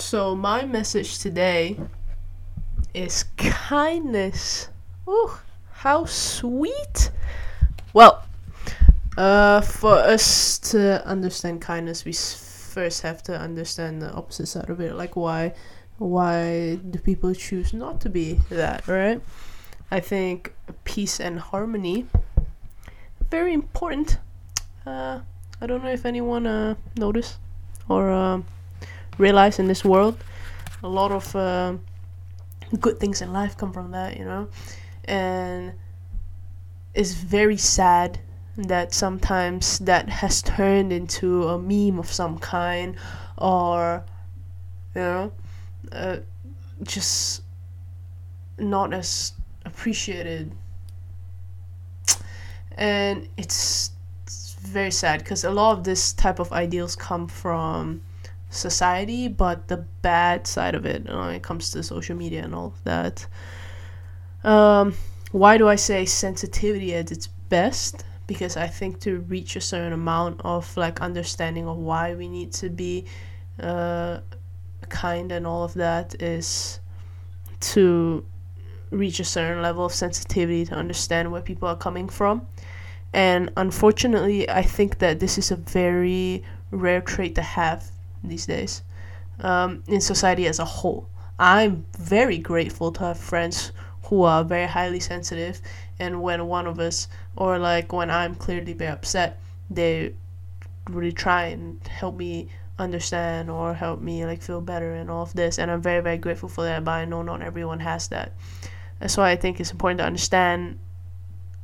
So my message today is kindness. Ooh, how sweet. Well, uh, for us to understand kindness, we first have to understand the opposite side of it. Like why, why do people choose not to be that? Right? I think peace and harmony very important. Uh, I don't know if anyone uh noticed or um realize in this world a lot of uh, good things in life come from that, you know, and it's very sad that sometimes that has turned into a meme of some kind or you know uh, just not as appreciated. And it's, it's very sad because a lot of this type of ideals come from society but the bad side of it know, when it comes to social media and all of that um, why do i say sensitivity at its best because I think to reach a certain amount of like understanding of why we need to be uh, kind and all of that is to reach a certain level of sensitivity to understand where people are coming from. And unfortunately, I think that this is a very rare trait to have these days um, in society as a whole. I'm very grateful to have friends who are very highly sensitive and when one of us or like when i'm clearly very upset they really try and help me understand or help me like feel better and all of this and i'm very very grateful for that but i know not everyone has that that's why i think it's important to understand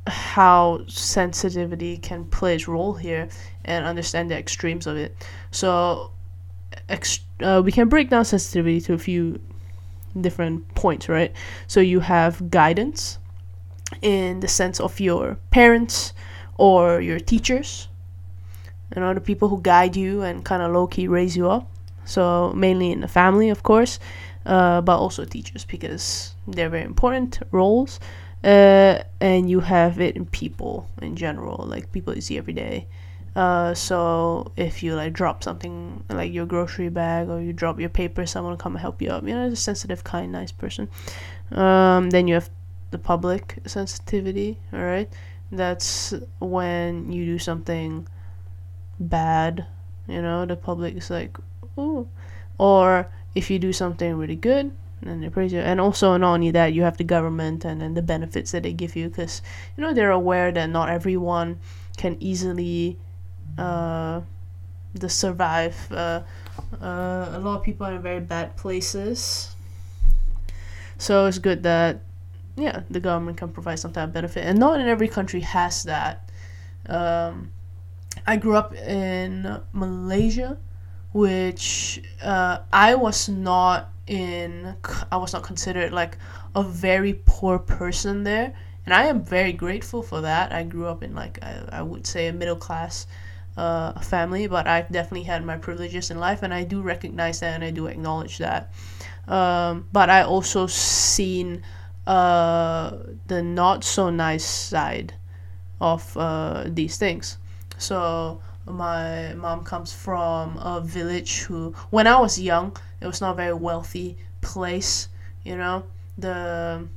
how sensitivity can play its role here and understand the extremes of it so uh, we can break down sensitivity to a few different points right? So you have guidance in the sense of your parents or your teachers and the people who guide you and kind of low-key raise you up. So mainly in the family of course uh, but also teachers because they're very important roles. Uh, and you have it in people in general like people you see every day uh, so if you like drop something like your grocery bag or you drop your paper someone will come and help you up you know a sensitive kind nice person um, then you have the public sensitivity, all right? That's when you do something bad, you know, the public is like, ooh. Or if you do something really good, and they praise you. And also, not only that, you have the government and, and the benefits that they give you because, you know, they're aware that not everyone can easily uh, the survive. Uh, uh, a lot of people are in very bad places. So it's good that yeah, the government can provide some type of benefit, and not in every country has that. Um, I grew up in Malaysia, which uh, I was not in. I was not considered like a very poor person there, and I am very grateful for that. I grew up in like I, I would say a middle class uh, family, but I've definitely had my privileges in life, and I do recognize that and I do acknowledge that. Um, but I also seen uh, the not so nice side of uh, these things. So my mom comes from a village who, when I was young, it was not a very wealthy place. You know, the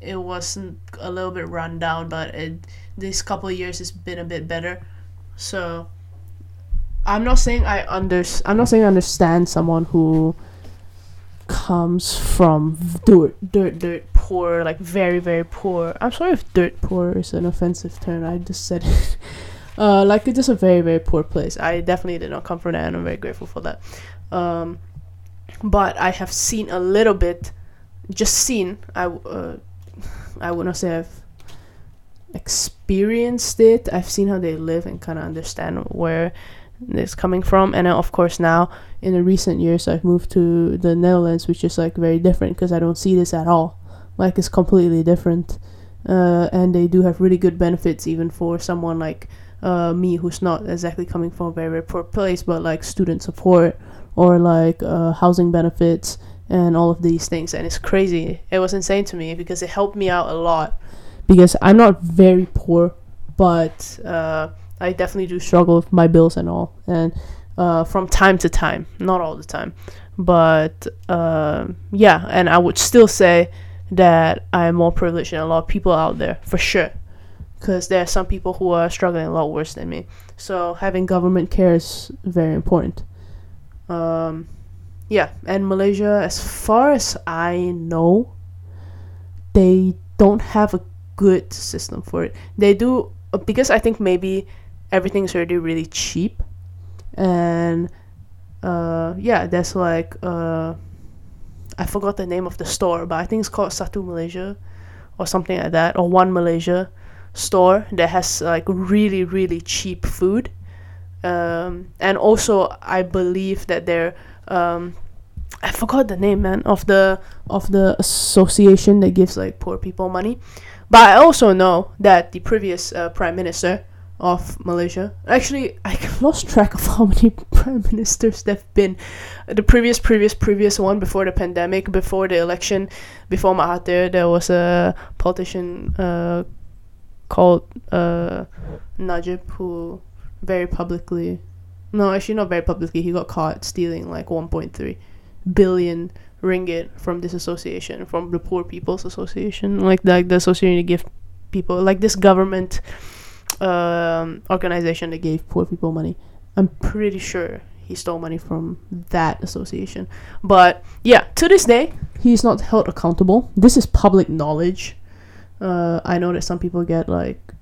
it wasn't a little bit run down, but it this couple years it's been a bit better. So I'm not saying I under I'm not saying I understand someone who comes from dirt, dirt, dirt poor, like very, very poor. I'm sorry if dirt poor is an offensive term. I just said it. uh, like it's just a very, very poor place. I definitely did not come from that, and I'm very grateful for that. Um, but I have seen a little bit, just seen. I uh, I would not say I've experienced it. I've seen how they live and kind of understand where it's coming from. And of course now in the recent years i've moved to the netherlands which is like very different because i don't see this at all. Like it's completely different. Uh, and they do have really good benefits even for someone like uh, me who's not exactly coming from a very, very poor place but like student support or like uh, housing benefits and all of these things. And it's crazy. It was insane to me because it helped me out a lot because i'm not very poor but uh, I definitely do struggle with my bills and all. And uh, from time to time, not all the time, but uh, yeah, and I would still say that I am more privileged than a lot of people out there for sure, because there are some people who are struggling a lot worse than me. So having government care is very important. Um, yeah, and Malaysia, as far as I know, they don't have a good system for it. They do because I think maybe everything's already really cheap, and uh, yeah, there's like uh, I forgot the name of the store, but I think it's called Satu Malaysia, or something like that, or One Malaysia store that has like really really cheap food, um, and also I believe that they're um, I forgot the name man of the of the association that gives like poor people money but I also know that the previous uh, prime minister of Malaysia, actually, I lost track of how many prime ministers there've been. The previous, previous, previous one before the pandemic, before the election, before Mahathir, there was a politician uh, called uh, Najib who very publicly, no, actually not very publicly, he got caught stealing like 1.3 billion ringgit from this association, from the Poor People's Association, like the, the association to give people, like this government um, organization that gave poor people money. I'm pretty sure he stole money from that association. But yeah, to this day, he's not held accountable. This is public knowledge. Uh, I know that some people get like,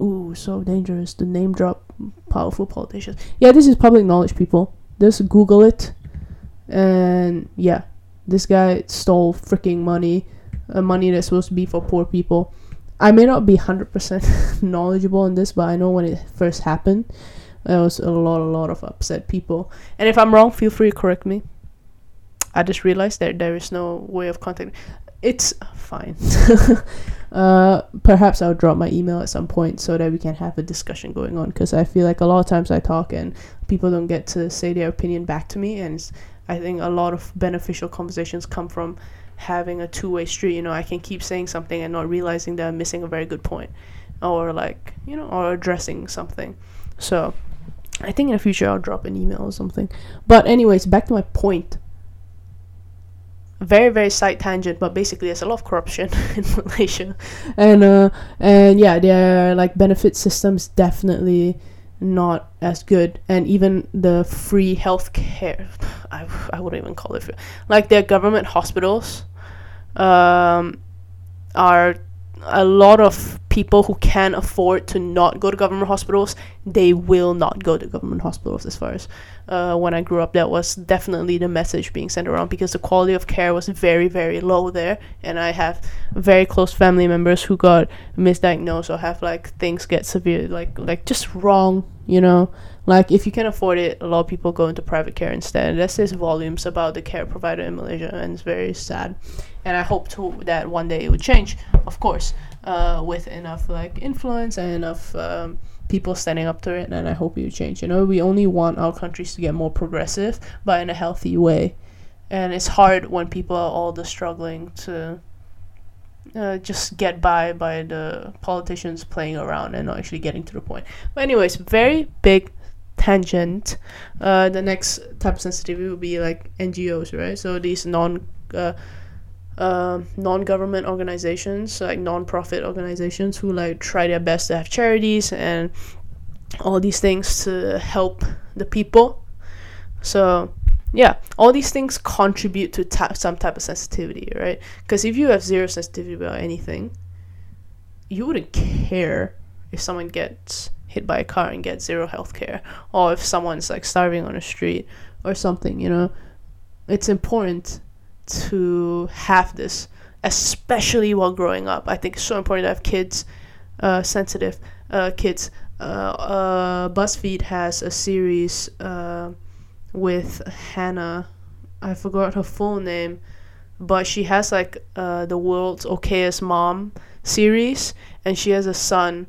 ooh, so dangerous to name drop powerful politicians. Yeah, this is public knowledge, people. Just Google it. And yeah, this guy stole freaking money, uh, money that's supposed to be for poor people. I may not be 100% knowledgeable on this, but I know when it first happened, there was a lot, a lot of upset people. And if I'm wrong, feel free to correct me. I just realized that there is no way of contacting. It's fine. uh, perhaps I'll drop my email at some point so that we can have a discussion going on. Because I feel like a lot of times I talk and people don't get to say their opinion back to me, and I think a lot of beneficial conversations come from having a two-way street. You know i can keep saying something and not realizing that i'm missing a very good point or like you know or addressing something. So i think in the future i'll drop an email or something. But anyways back to my point. Very very side tangent but basically there's a lot of corruption in malaysia. And uh and yeah their like benefit systems definitely not as good and even the free health care I, I wouldn't even call it free. like their government hospitals um, are a lot of people who can afford to not go to government hospitals they will not go to government hospitals as far as uh, when i grew up. That was definitely the message being sent around because the quality of care was very very low there. And i have very close family members who got misdiagnosed or have like things get severe like like just wrong you know? Like if you can afford it a lot of people go into private care instead. That says volumes about the care provider in malaysia and it's very sad and i hope to that one day it would change of course uh, with enough like influence and enough um, people standing up to it and i hope it would change you know we only want our countries to get more progressive but in a healthy way and it's hard when people are all the struggling to uh, just get by by the politicians playing around and not actually getting to the point. But anyways, very big tangent. Uh, the next type of sensitivity would be like NGOs, right? So these non uh, uh, non-government organizations, like non-profit organizations, who like try their best to have charities and all these things to help the people. So yeah, all these things contribute to ta- some type of sensitivity, right? Because if you have zero sensitivity about anything, you wouldn't care if someone gets hit by a car and gets zero health care, or if someone's like starving on the street or something, you know? It's important to have this, especially while growing up. I think it's so important to have kids, uh, sensitive uh, kids. Uh, uh, BuzzFeed has a series. Uh, with Hannah. I forgot her full name, but she has like the world's okayest mom series, and she has a son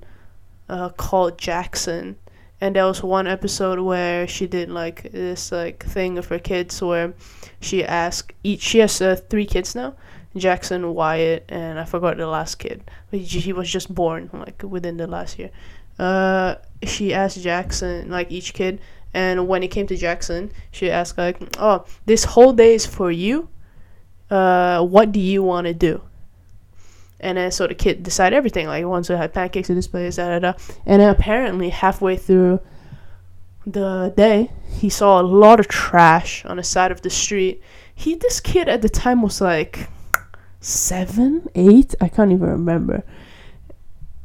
called Jackson. And there was one episode where she did like this like thing of her kids where she asked each. She has uh, three kids now. Jackson, Wyatt, and I forgot the last kid. He, he was just born like within the last year. Uh, she asked Jackson like each kid And when it came to Jackson, she asked like, "Oh, this whole day is for you. Uh, what do you want to do?" And then so the kid decided everything. Like he wants to have pancakes at this place, da da da. And then apparently halfway through the day, he saw a lot of trash on the side of the street. He this kid at the time was like seven, eight, I can't even remember.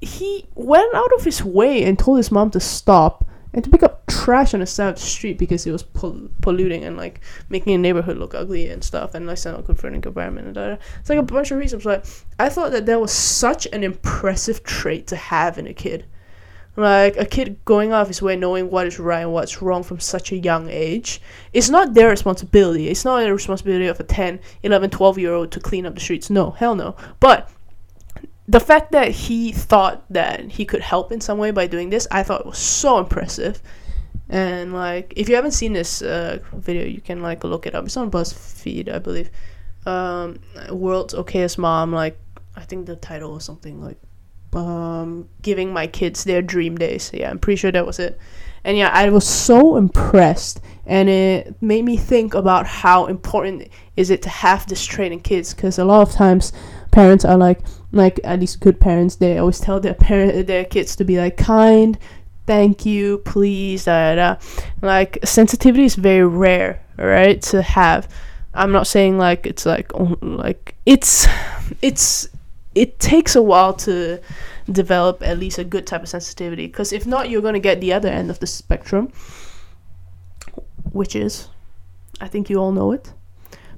He went out of his way and told his mom to stop and to pick up trash on a side street because it was pol- polluting and like making a neighborhood look ugly and stuff and like not good for the environment and da, it's like a bunch of reasons like i thought that that was such an impressive trait to have in a kid. Like a kid going off his way knowing what is right and what's wrong from such a young age it's not their responsibility. It's not the responsibility of a 10 11 12 year old to clean up the streets. No hell no. But the fact that he thought that he could help in some way by doing this, I thought was so impressive. And like, if you haven't seen this uh, video, you can like look it up. It's on BuzzFeed, I believe. Um, World's Okayest Mom. Like, I think the title was something like um, "Giving My Kids Their Dream Days." Yeah, I'm pretty sure that was it. And yeah, I was so impressed, and it made me think about how important is it to have this training kids. Because a lot of times, parents are like like at least good parents they always tell their parent their kids to be like kind thank you please da, da, da. like sensitivity is very rare right to have. I'm not saying like it's like like it's it's it takes a while to develop at least a good type of sensitivity because if not you're going to get the other end of the spectrum which is i think you all know it.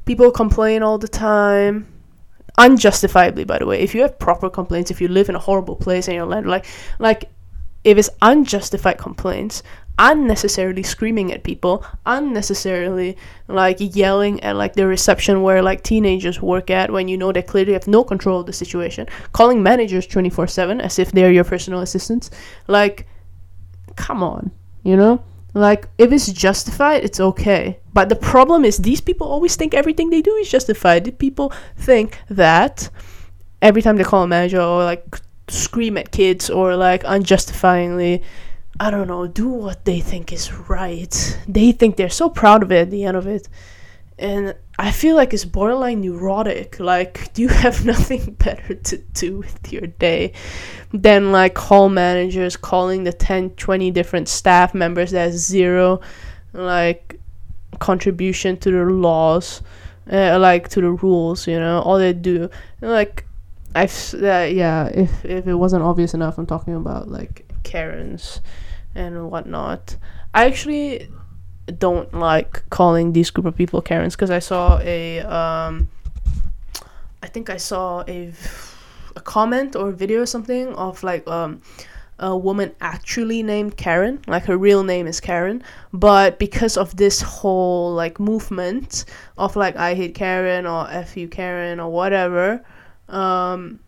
People complain all the time unjustifiably by the way. If you have proper complaints if you live in a horrible place and you're like like if it's unjustified complaints unnecessarily screaming at people unnecessarily like yelling at like the reception where like teenagers work at when you know they clearly have no control of the situation calling managers 24/7 as if they're your personal assistants like come on you know like, if it's justified, it's okay. But the problem is, these people always think everything they do is justified. People think that every time they call a manager or like scream at kids or like unjustifiably, I don't know, do what they think is right. They think they're so proud of it at the end of it. And I feel like it's borderline neurotic. Like, do you have nothing better to do with your day than like call managers, calling the 10, 20 different staff members that zero like contribution to the laws, uh, like to the rules, you know, all they do. Like, I've, uh, yeah, if, if it wasn't obvious enough, I'm talking about like Karens and whatnot. I actually don't like calling these group of people Karens because I saw a um, I think I saw a a comment or a video or something of like um a woman actually named Karen, like her real name is Karen, but because of this whole like movement of like I hate Karen or F you Karen or whatever, um,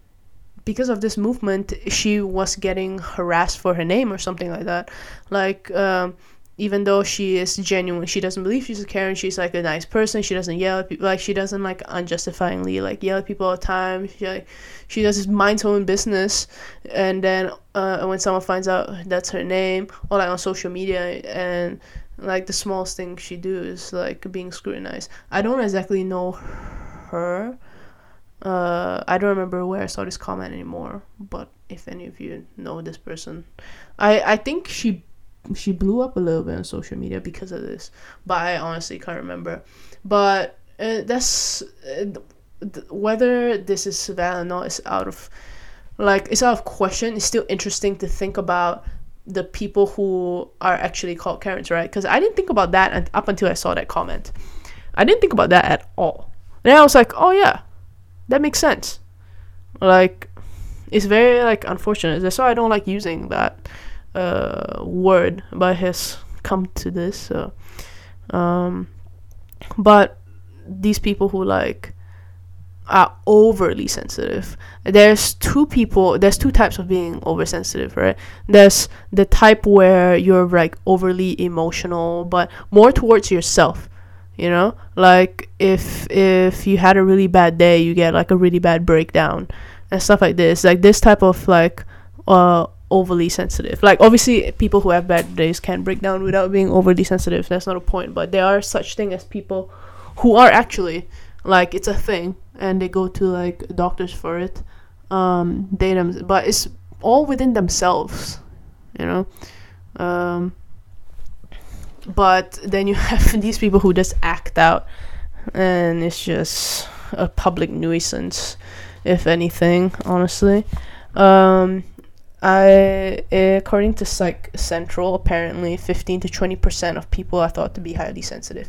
because of this movement, she was getting harassed for her name or something like that. Like, um, even though she is genuine she doesn't believe she's a karen she's like a nice person she doesn't yell at people like she doesn't like unjustifiably like yell at people all the time she like she does just mind her own business and then uh, when someone finds out that's her name or like on social media and like the smallest thing she do is like being scrutinized. I don't exactly know her uh, I don't remember where I saw this comment anymore, but if any of you know this person, I I think she she blew up a little bit on social media because of this, but I honestly can't remember. But uh, that's uh, th- whether this is valid or not is out of like it's out of question. It's still interesting to think about the people who are actually called Karens, right? Because I didn't think about that up until I saw that comment. I didn't think about that at all. Then I was like, oh yeah, that makes sense. Like, it's very like unfortunate. That's why I don't like using that uh, word but has come to this so um, but these people who like are overly sensitive there's two people there's two types of being oversensitive right? There's the type where you're like overly emotional but more towards yourself you know? Like if if you had a really bad day you get like a really bad breakdown and stuff like this. Like this type of like uh overly sensitive. Like obviously people who have bad days can break down without being overly sensitive. That's not a point. But there are such thing as people who are actually like it's a thing and they go to like doctors for it. Um, they them, but it's all within themselves, you know. Um, but then you have these people who just act out, and it's just a public nuisance, if anything, honestly. Um, I, according to Psych Central, apparently 15 to 20 percent of people are thought to be highly sensitive.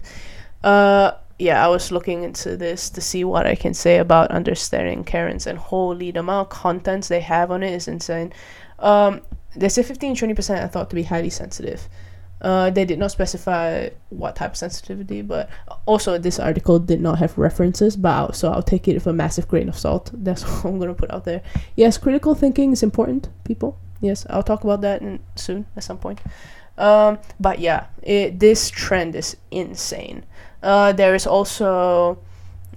Uh, yeah, I was looking into this to see what I can say about understanding Karens, and holy, the amount of contents they have on it is insane. Um, they say 15 to 20 percent are thought to be highly sensitive. Uh, they did not specify what type of sensitivity, but also this article did not have references, but I'll, so I'll take it with a massive grain of salt. That's what I'm gonna put out there. Yes, critical thinking is important, people. Yes, I'll talk about that in, soon at some point. Um, but yeah, it, this trend is insane. Uh, there is also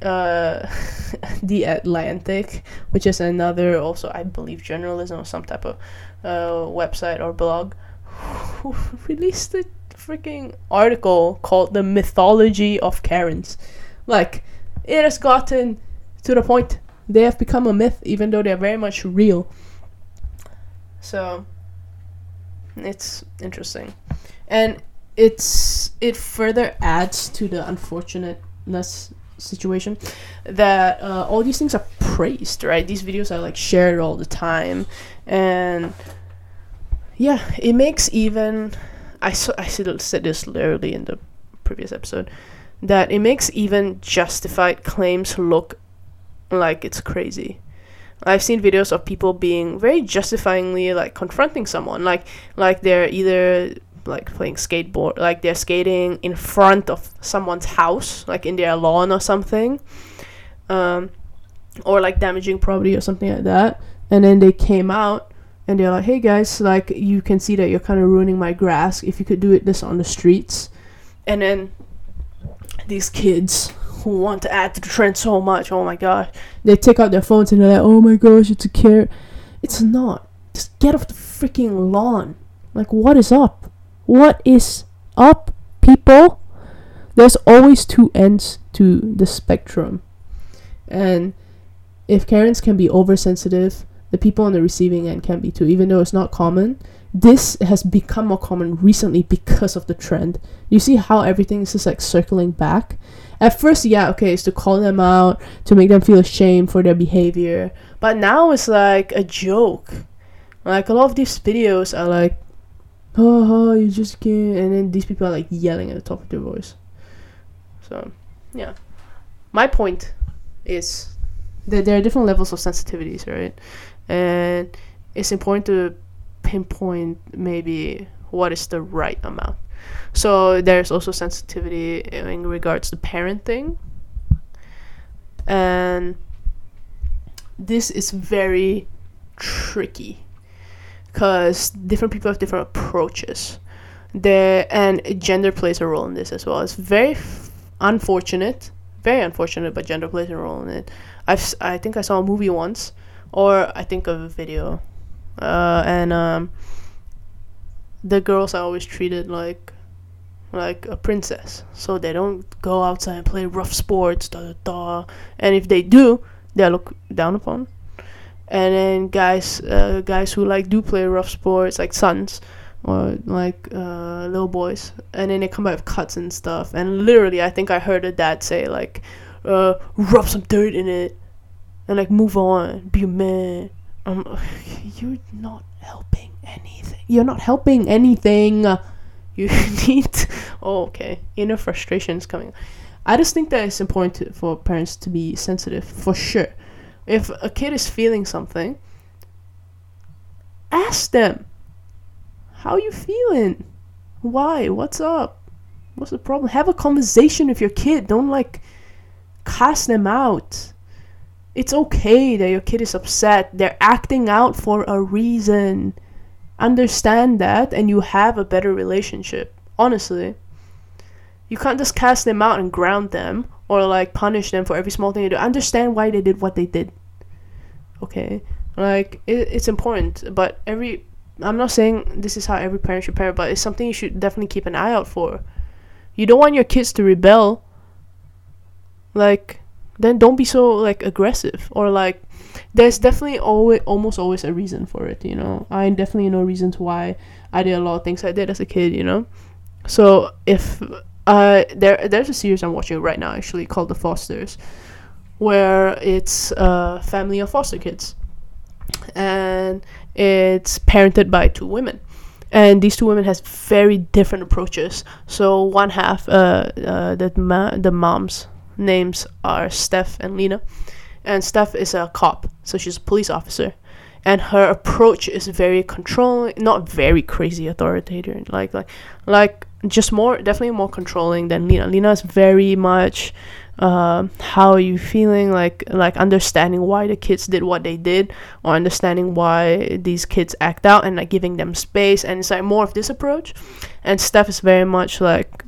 uh, the Atlantic, which is another also I believe journalism or some type of uh, website or blog released a freaking article called The Mythology of Karens. Like, it has gotten to the point they have become a myth, even though they're very much real. So, it's interesting. And it's it further adds to the unfortunateness situation that uh, all these things are praised right these videos are like shared all the time and yeah, it makes even I so I said this literally in the previous episode that it makes even justified claims look like it's crazy. I've seen videos of people being very justifyingly like confronting someone, like like they're either like playing skateboard, like they're skating in front of someone's house, like in their lawn or something, um, or like damaging property or something like that, and then they came out and they're like, "Hey guys, like you can see that you're kind of ruining my grass. If you could do it this on the streets," and then these kids who want to add to the trend so much, oh my gosh, they take out their phones and they're like, "Oh my gosh, it's a care." It's not. Just get off the freaking lawn. Like, what is up? What is up, people? There's always two ends to the spectrum, and if Karens can be oversensitive the people on the receiving end can be too, even though it's not common. This has become more common recently because of the trend. You see how everything is just like circling back. At first, yeah, okay, it's to call them out, to make them feel ashamed for their behavior. But now it's like a joke. Like a lot of these videos are like, oh, oh you just can't. And then these people are like yelling at the top of their voice. So, yeah. My point is that there are different levels of sensitivities, right? And it's important to pinpoint maybe what is the right amount. So there's also sensitivity in regards to parenting, and this is very tricky because different people have different approaches. There and gender plays a role in this as well. It's very f- unfortunate, very unfortunate, but gender plays a role in it. I've I think I saw a movie once or I think of a video, uh, and um, the girls are always treated like like a princess, so they don't go outside and play rough sports, da da da. And if they do, they're looked down upon. And then guys, uh, guys who like do play rough sports, like sons or like uh, little boys, and then they come out with cuts and stuff. And literally, I think I heard a dad say like, uh, "Rub some dirt in it." And like move on, be a man. Um, you're not helping anything. You're not helping anything. You need. oh, okay. Inner frustration is coming. I just think that it's important to, for parents to be sensitive for sure. If a kid is feeling something, ask them, "How you feeling? Why? What's up? What's the problem?" Have a conversation with your kid. Don't like cast them out it's okay that your kid is upset. They're acting out for a reason. Understand that, and you have a better relationship. Honestly. You can't just cast them out and ground them or like punish them for every small thing they do. Understand why they did what they did. Okay? Like, it, it's important, but every I'm not saying this is how every parent should parent, but it's something you should definitely keep an eye out for. You don't want your kids to rebel. Like, then don't be so like aggressive or like. There's definitely always almost always a reason for it. You know, I definitely know reasons why I did a lot of things I did as a kid. You know, so if uh there there's a series I'm watching right now actually called The Fosters, where it's a family of foster kids, and it's parented by two women and these two women has very different approaches so one half uh, uh the, ma- the moms names are stef and lena. And stef is a cop so she's a police officer. And her approach is very controlling not very crazy authoritarian like like like just more definitely more controlling than lena. Lena is very much uh, how are you feeling? Like like understanding why the kids did what they did or understanding why these kids act out and like giving them space. And it's like more of this approach. And steph is very much like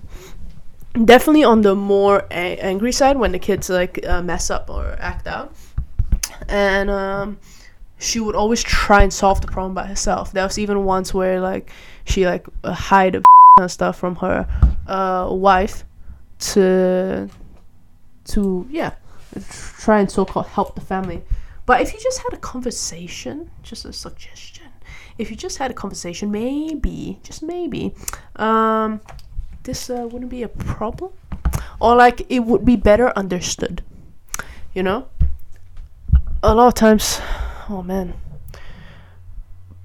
definitely on the more a- angry side when the kids like uh, mess up or act out. And um she would always try and solve the problem by herself. There was even once where like she like uh, hide a stuff from her uh wife to to yeah try and so-called help the family. But if you just had a conversation just a suggestion if you just had a conversation maybe just maybe um this uh, wouldn't be a problem? Or like it would be better understood you know? A lot of times oh man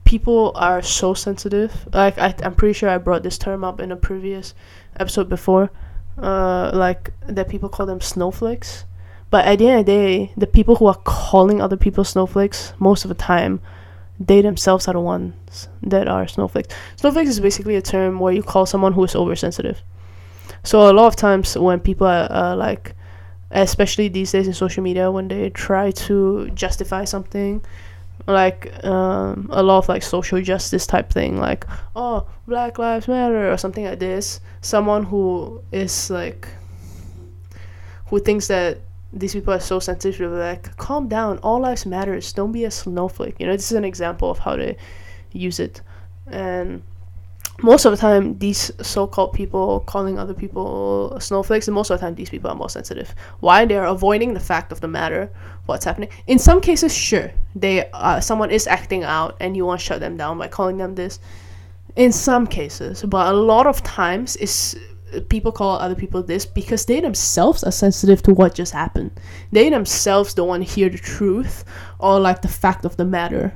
people are so sensitive. Like I, i'm pretty sure i brought this term up in a previous episode before uh, like that people call them snowflakes. But at the end of the day, the people who are calling other people snowflakes most of the time, they themselves are the ones that are snowflakes. Snowflakes is basically a term where you call someone who is oversensitive. So a lot of times when people are uh, like, especially these days in social media, when they try to justify something, like um, a lot of like social justice type thing like oh black lives matter or something like this someone who is like who thinks that these people are so sensitive like calm down all lives matters don't be a snowflake you know this is an example of how to use it. And most of the time these so-called people calling other people snowflakes and most of the time these people are more sensitive. Why? They're avoiding the fact of the matter what's happening. In some cases sure they uh, someone is acting out and you want to shut them down by calling them this. In some cases but a lot of times is people call other people this because they themselves are sensitive to what just happened. They themselves don't want to hear the truth or like the fact of the matter.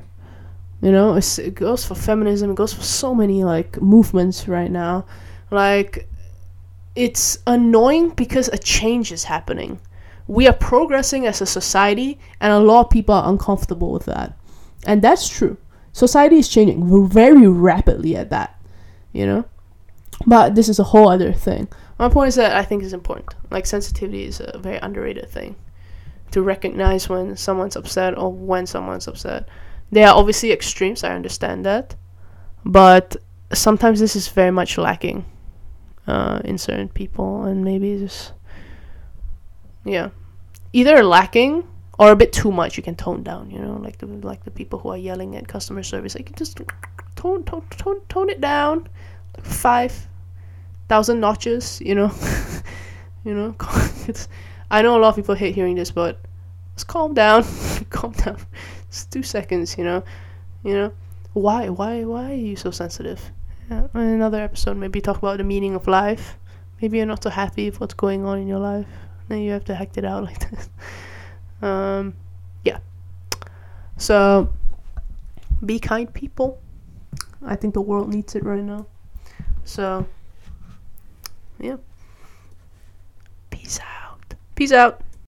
You know it goes for feminism it goes for so many like movements right now. Like it's annoying because a change is happening. We are progressing as a society and a lot of people are uncomfortable with that. And that's true. Society is changing very rapidly at that you know but this is a whole other thing my point is that i think is important like sensitivity is a very underrated thing to recognize when someone's upset or when someone's upset there are obviously extremes, I understand that. But sometimes this is very much lacking uh, in certain people, and maybe just. Yeah. Either lacking or a bit too much you can tone down you know like the like the people who are yelling at customer service like just tone tone tone, tone it down like five thousand notches you know you know i know a lot of people hate hearing this but let's calm down calm down it's two seconds, you know. You know, why, why, why are you so sensitive? Yeah, in another episode, maybe talk about the meaning of life. Maybe you're not so happy with what's going on in your life. Then you have to act it out like that. Um, yeah. So, be kind, people. I think the world needs it right now. So, yeah. Peace out. Peace out.